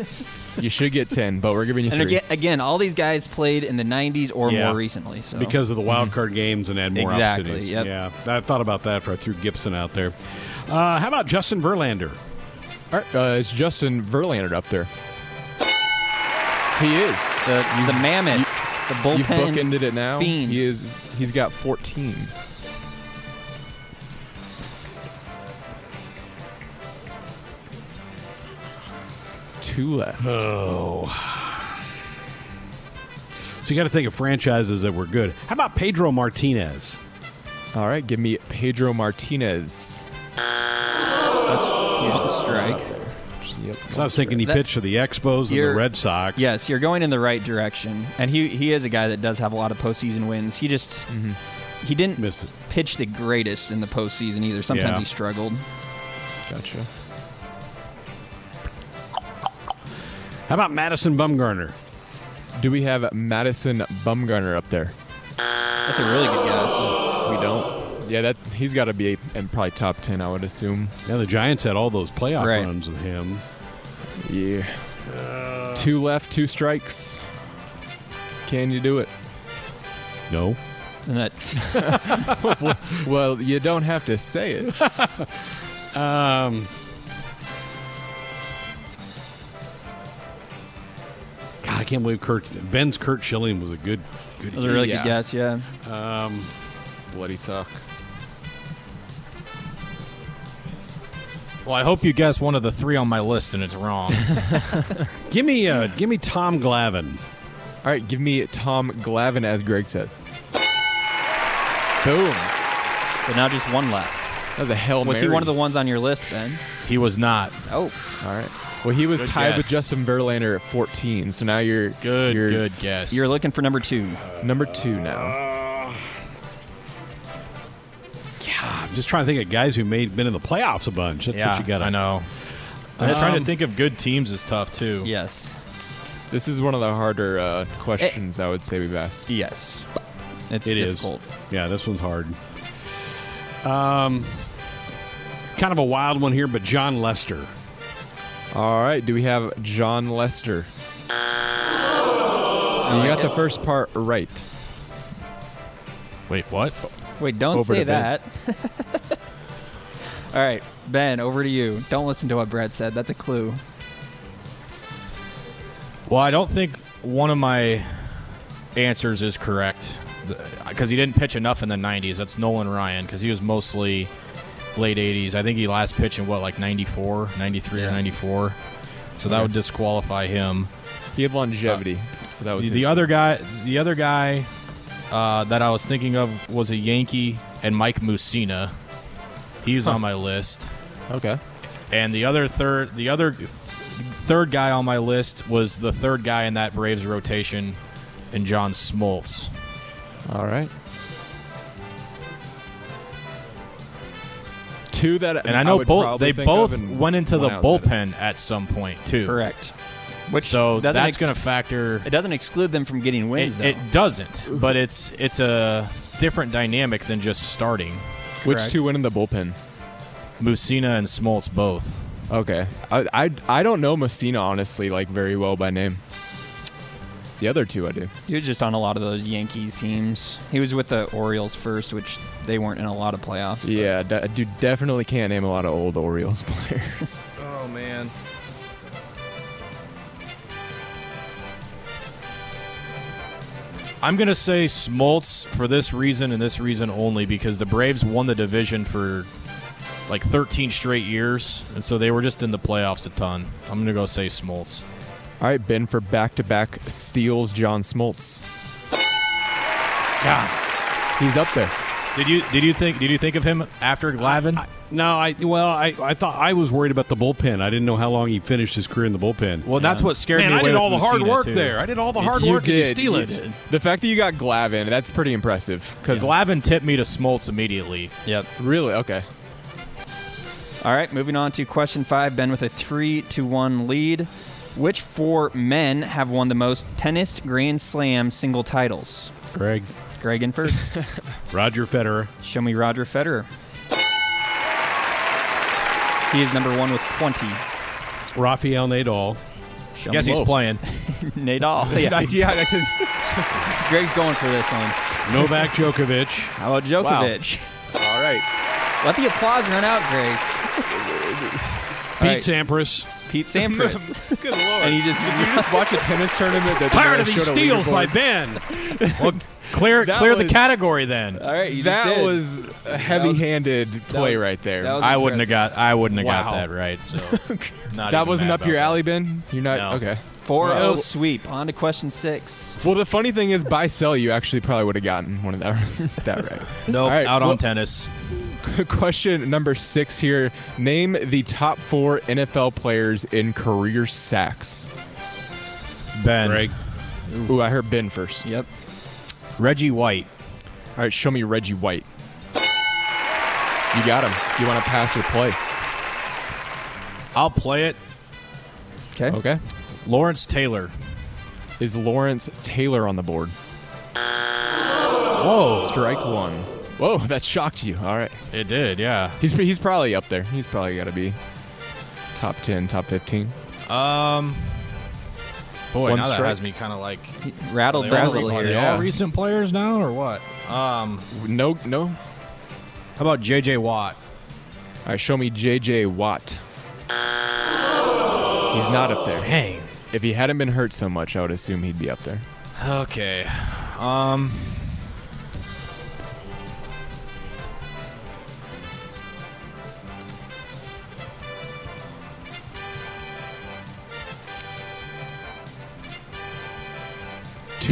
you should get 10, but we're giving you And three. again, again, all these guys played in the 90s or Yeah. more recently. So Because of the wild card games and had more Exactly, opportunities. yep. Yeah, I thought about that after I threw Gibson out there. Uh, how about Justin Verlander? All right, uh, it's Justin Verlander up there. He is. the the mammoth, the You've bullpen. bookended it now. fiend. He is. He's got 14. Two left. Oh. So you got to think of franchises that were good. How about Pedro Martinez? All right, give me Pedro Martinez. That's here's the strike. Yep. So I was thinking he That- pitched for the Expos and the Red Sox. Yes, you're going in the right direction, and he he is a guy that does have a lot of postseason wins. He just Mm-hmm. he didn't Missed it. pitch the greatest in the postseason either. Sometimes Yeah. he struggled. Gotcha. How about Madison Bumgarner? Do we have Madison Bumgarner up there? That's a really good guess. We don't. Yeah, that he's got to be in probably top 10, I would assume. Yeah, the Giants had all those playoff Right. runs with him. Yeah. two left, two strikes. Can you do it? No. And that [laughs] Well, you don't have to say it. [laughs] Um, God, I can't believe Curt Ben's Curt Schilling was a good, good. that was a really Yeah. good guess. Yeah. Um, Bloody sock. Well, I hope you guess one of the three on my list and it's wrong. [laughs] give me, uh, give me Tom Glavine. All right, give me Tom Glavine, as Greg said. Boom. So now just one left. That was a hell Was Mary. he one of the ones on your list, Ben? he was not. Oh, All right. Well, he was Good tied with. Justin Verlander at 14, so now you're Good, you're good guess. you're looking for number two. number two now. Just trying to think of guys who made been in the playoffs a bunch. That's yeah, what you got. I know. I'm trying Um, to think of good teams is tough too. Yes. This is one of the harder uh, questions I would say we've asked. Yes. It's It is. difficult. Yeah, this one's hard. Um, kind of a wild one here, but Jon Lester. All right, do we have Jon Lester? And you got the first part right. Wait, what? Wait, don't Over say that. [laughs] All right, Ben, over to you. Don't listen to what Brett said. That's a clue. Well, I don't think one of my answers is correct because he didn't pitch enough in the 90s. That's Nolan Ryan because he was mostly late 80s. I think he last pitched in what, like 94, 93 or 94. So that Okay. would disqualify him. He had longevity, uh, so that was the his- other guy. The other guy uh, that I was thinking of was a Yankee and Mike Mussina. He's Huh. on my list. Okay. And the other third, the other third guy on my list was the third guy in that Braves rotation, and John Smoltz. All right. Two that And I know would both they both went into the one outside of- bullpen at some point too. Correct. Which so doesn't that's ex- going to factor. It doesn't exclude them from getting wins, It, though. it doesn't, but it's it's a different dynamic than just starting. Which Correct. two went in the bullpen? Mussina and Smoltz both. Okay. I, I I don't know Mussina honestly like very well by name. The other two I do. He was just on a lot of those Yankees teams. He was with the Orioles first, which they weren't in a lot of playoffs. Yeah, de- dude, definitely can't name a lot of old Orioles [laughs] players. Oh man. I'm gonna say Smoltz for this reason and this reason only because the Braves won the division for like 13 straight years, and so they were just in the playoffs a ton. I'm gonna go say Smoltz. All right, Ben for back-to-back steals, John Smoltz. God, He's up there. Did you did you think did you think of him after Glavine? I, no, I well, I, I thought I was worried about the bullpen. I didn't know how long he finished his career in the bullpen. well, that's what scared Man, me. I away did all the hard work too. there. I did all the hard You work and you steal you it. did. The fact that you got Glavine, that's pretty impressive. Because Glavine tipped me to Smoltz immediately. Yep. really, okay. All right, moving on to question five. Ben with a three to one lead. Which four men have won the most tennis Grand Slam single titles? Greg, Greg Inford. [laughs] Roger Federer, Show me Roger Federer. He is number one with 20. Rafael Nadal, Show Guess me he's playing. [laughs] Nadal. [laughs] Yeah, yeah, I can- Greg's going for this one. Novak Djokovic, How about Djokovic? all right. Let the applause run out, Greg. Pete right. Sampras. Pete Sampras. Good lord. and you just Did you just watch a tennis tournament? That Tired of these steals by? Ben. Well, clear That clear the category then. All right, you just That did. was a heavy-handed play was- right there. I wouldn't have got I wouldn't have Wow. got that right. So [laughs] not that wasn't up your about alley, Ben. You're not No. okay. 4 0 Well- sweep. On to question six. Well, the funny thing is, by sell, you actually probably would have gotten one of that [laughs] that right. No, Nope, All right, out on tennis. [laughs] Question number six here. Name the top four NFL players in career sacks. Ben, Greg, Ooh, I heard Ben first. Yep. Reggie White. All right, show me Reggie White. You got him. You want to pass or play? I'll play it. Okay. Okay. Lawrence Taylor. Is Lawrence Taylor on the board? Whoa, Strike one. Whoa, [laughs] that shocked you. All right. it did. Yeah. He's he's probably up there. He's probably got to be top 10, top 15. Um. Boy, One now that has me kind of like. Rattled Are they all- here. yeah. all recent players now, or what? Um. No, no. How about J.J. Watt? All right, show me J.J. Watt. He's not up there. Dang. If he hadn't been hurt so much, I would assume he'd be up there. Okay. Um.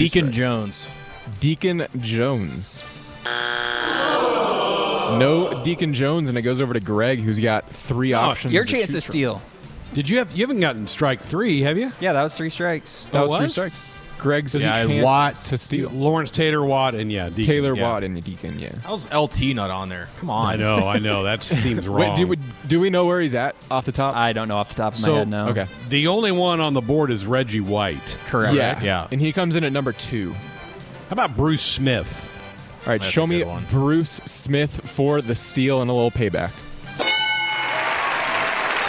Deacon strikes. Jones. Deacon Jones. No Deacon Jones, and it goes over to Greg, who's got three oh, options. Your to chance to choose from. steal. did you have? You haven't gotten strike three, have you? Yeah, that was three strikes. That Oh, was three was? Strikes. Greg's Yeah, I had chance Watt, to steal. Lawrence Taylor Watt and yeah, Deacon. Taylor yeah. Watt and Deacon, yeah. How's LT not on there? Come on. I know, I know. That [laughs] seems wrong. Wait, do we, do we know where he's at off the top? I don't know off the top of my head. No. okay. the only one on the board is Reggie White. Correct. Yeah. Yeah. And he comes in at number two. How about Bruce Smith? All right, That's show me one. Bruce Smith for the steal and a little payback.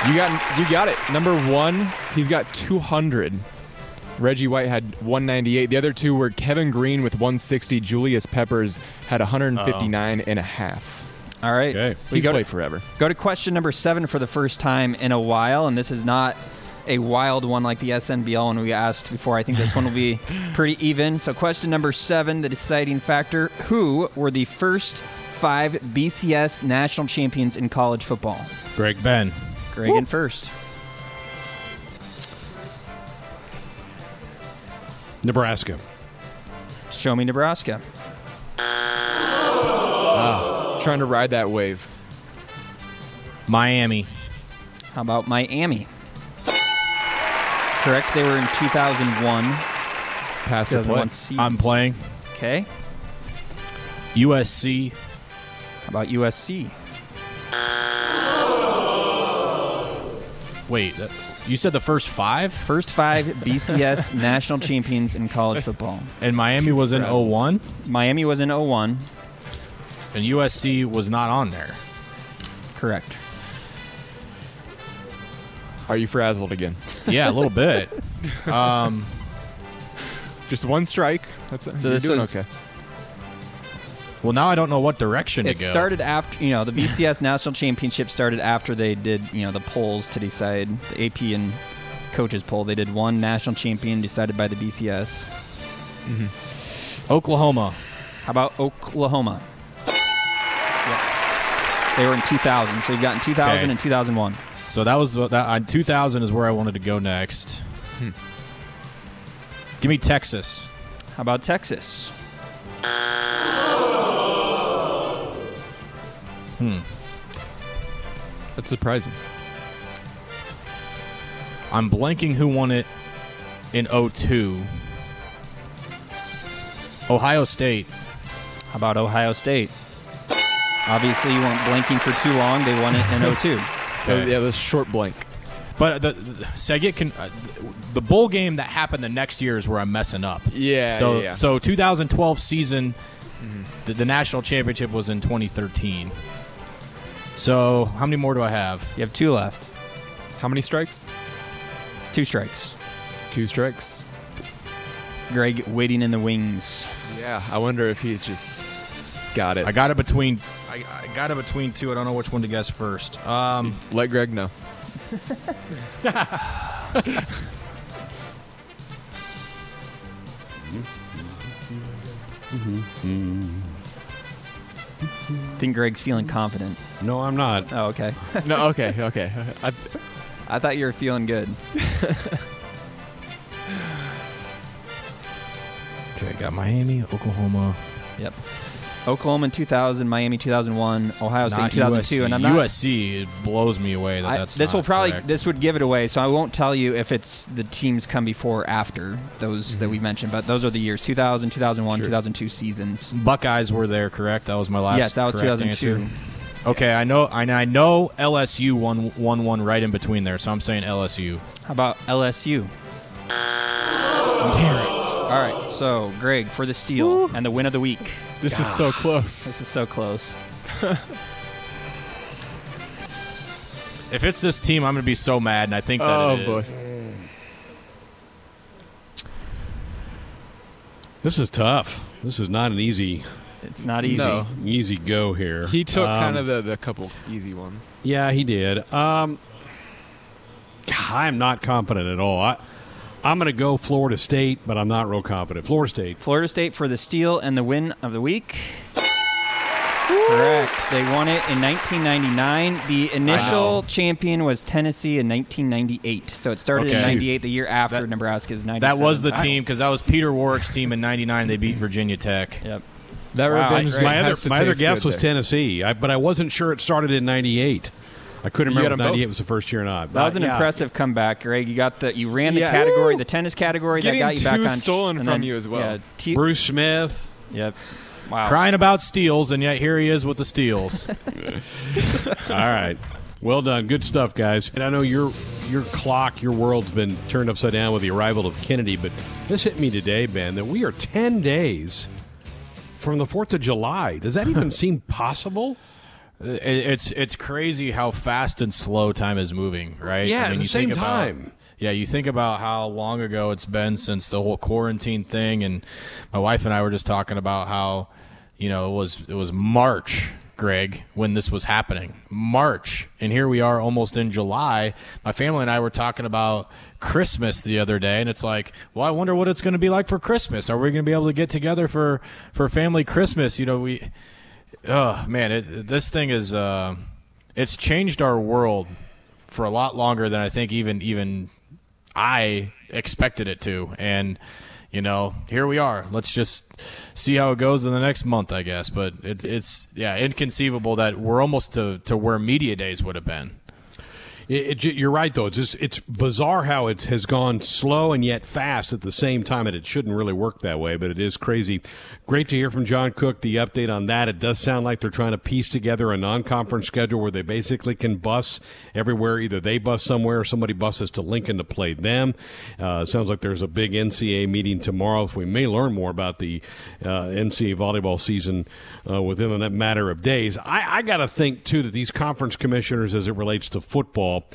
You got you got it. Number one, he's got 200. Reggie White had 198. The other two were Kevin Greene with 160. Julius Peppers had 159 and a half. All right. Okay. We He's go to, played forever. go to question number seven for the first time in a while, and this is not a wild one like the SNBL one we asked before. I think this one will be [laughs] pretty even. So, question number seven, the deciding factor: Who were the first five BCS national champions in college football? Greg Ben. Greg in first. Nebraska. Show me Nebraska. Ah, trying to ride that wave. Miami. How about Miami? Correct. They were in 2001. Pass or play. 2001 season. I'm playing. okay. USC. How about USC? Wait, that, you said the first five? First five BCS [laughs] national champions in college football. And Miami was in frazzles. 01, Miami was in 01. and USC was not on there. Correct. Are you frazzled again? Yeah, a little bit. [laughs] Um, Just one strike. That's so you're this doing was- okay. Well, now I don't know what direction It to go. started after, you know, the BCS [laughs] national championship started after they did, you know, the polls to decide the AP and coaches poll. They did one national champion decided by the BCS. Oklahoma. How about Oklahoma? Yes. They were in 2000. So you've got in 2000 Okay. and 2001. So that was that. Uh, 2000 is where I wanted to go next. Hmm. Give me Texas. How about Texas? That's surprising. I'm blanking who won it in 02. Ohio State. How about Ohio State? Obviously, you weren't blanking for too long. They won it in 02. [laughs] That was- yeah, this short blank. But the, the see, I get con- uh, the bowl game that happened the next year is where I'm messing up. Yeah. So yeah, yeah. so 2012 season, the, the national championship was in 2013. So how many more do I have? You have two left. How many strikes? Two strikes. Two strikes. Greg waiting in the wings. Yeah, I wonder if he's just got it. I got it between I, I got it between two. I don't know which one to guess first. Um, Let Greg know. [laughs] [laughs] [laughs] Mm-hmm. Mm-hmm. Mm-hmm. I think Greg's feeling confident. No, I'm not. Oh, okay. [laughs] no, okay, okay. I, I thought you were feeling good. [laughs] okay, I got Miami, Oklahoma. Yep. Oklahoma in 2000, Miami 2001, Ohio State Not 2002, USC. and I'm not. USC. It blows me away that I- that's this not will probably correct. this would give it away, so I won't tell you if it's the teams come before or after those that mm-hmm. we mentioned, but those are the years 2000, 2001, Sure. 2002 seasons. Buckeyes were there, correct? That was my last. yes, that was 2002. answer. Okay, I know. I I know LSU won one one right in between there, so I'm saying LSU. How about LSU? Damn! All right, so Greg for the steal and the win of the week. this is so close. This is so close. [laughs] If it's this team, I'm gonna be so mad, and I think that Oh, it is. boy. This is tough. This is not an easy, It's not easy. No. easy go here. He took Um, kind of the, the couple easy ones. Yeah, he did. Um, I'm not confident at all. I, I'm going to go Florida State, but I'm not real confident. Florida State. Florida State for the steal and the win of the week. Correct. They won it in 1999. The initial champion was Tennessee in 1998. So it started in Okay. 98, the year after That- Nebraska's 97. That was the title. team because that was Peter Warrick's team in '99. They beat Virginia Tech. Yep. That Wow, revenge My other, my other guess was there. Tennessee, I, but I wasn't sure it started in '98. I couldn't remember got if 'em 98 both. was the first year or not. That was an yeah. impressive comeback, Greg. You got the you ran the Yeah. category, Woo! the tennis category Getting that got you back two on. stolen from then- you as well. Yeah, t- Bruce Smith. Yep. Wow. Crying about steals, and yet here he is with the steals. [laughs] [laughs] All right. Well done. Good stuff, guys. And I know your your clock, your world's been turned upside down with the arrival of Kennedy, but this hit me today, Ben, that we are 10 days from the 4th of July. Does that even [laughs] seem possible? It- it's it's crazy how fast and slow time is moving, right? Yeah, at the you same think about- time. yeah, you think about how long ago it's been since the whole quarantine thing, and my wife and I were just talking about how, you know, it was it was March, Greg, when this was happening. March, and here we are almost in July. My family and I were talking about Christmas the other day, and it's like, well, I wonder what it's going to be like for Christmas. Are we going to be able to get together for for family Christmas? You know, we oh man it, this thing is uh, it's changed our world for a lot longer than i think even even i expected it to and you know here we are let's just see how it goes in the next month i guess but it, it's yeah inconceivable that we're almost to, to where media days would have been It, it, you're right, though. It's just it's bizarre how it has gone slow and yet fast at the same time, and it shouldn't really work that way. But it is crazy. Great to hear from John Cook. The update on that. It does sound like they're trying to piece together a non-conference schedule where they basically can bus everywhere. Either they bus somewhere, or somebody buses to Lincoln to play them. Uh, sounds like there's a big NCAA meeting tomorrow. If We may learn more about the uh, NCAA volleyball season uh, within a matter of days. I, I got to think too that these conference commissioners, as it relates to football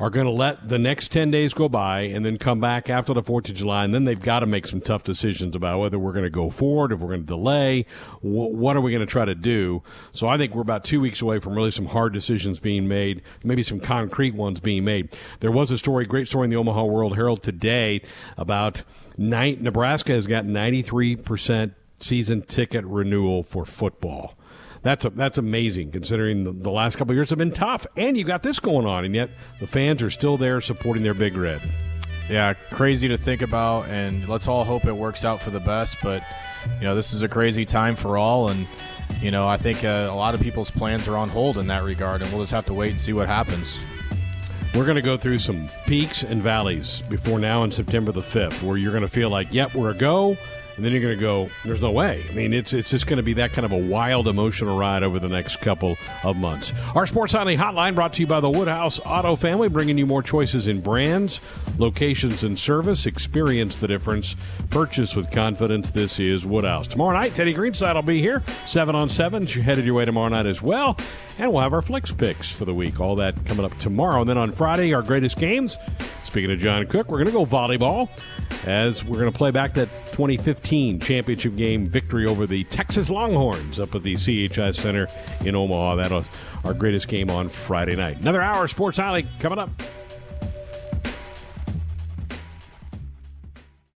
are going to let the next 10 days go by and then come back after the 4th of July, and then they've got to make some tough decisions about whether we're going to go forward, if we're going to delay, wh- what are we going to try to do. So I think we're about two weeks away from really some hard decisions being made, maybe some concrete ones being made. There was a story, great story in the Omaha World Herald today about night, Nebraska has got 93% season ticket renewal for football. That's a, that's amazing considering the, the last couple years have been tough, and you got this going on, and yet the fans are still there supporting their big red. yeah crazy to think about and let's all hope it works out for the best but you know this is a crazy time for all and you know i think uh, a lot of people's plans are on hold in that regard and we'll just have to wait and see what happens We're going to go through some peaks and valleys before now and September the 5th, where you're going to feel like, yep, we're a go. And then you're going to go, there's no way. I mean, it's it's just going to be that kind of a wild emotional ride over the next couple of months. Our Sports Nightly Hotline brought to you by the Woodhouse Auto Family, bringing you more choices in brands, locations, and service. Experience the difference. Purchase with confidence. This is Woodhouse. Tomorrow night, Teddy Greenside will be here, 7 on 7. You're headed your way tomorrow night as well. And we'll have our Flicks picks for the week. All that coming up tomorrow. And then on Friday, our greatest games. Speaking of John Cook, we're going to go volleyball as we're going to play back that 2015 championship game victory over the Texas Longhorns up at the CHI Center in Omaha. That was our greatest game on Friday night. Another hour of Sports Nightly coming up.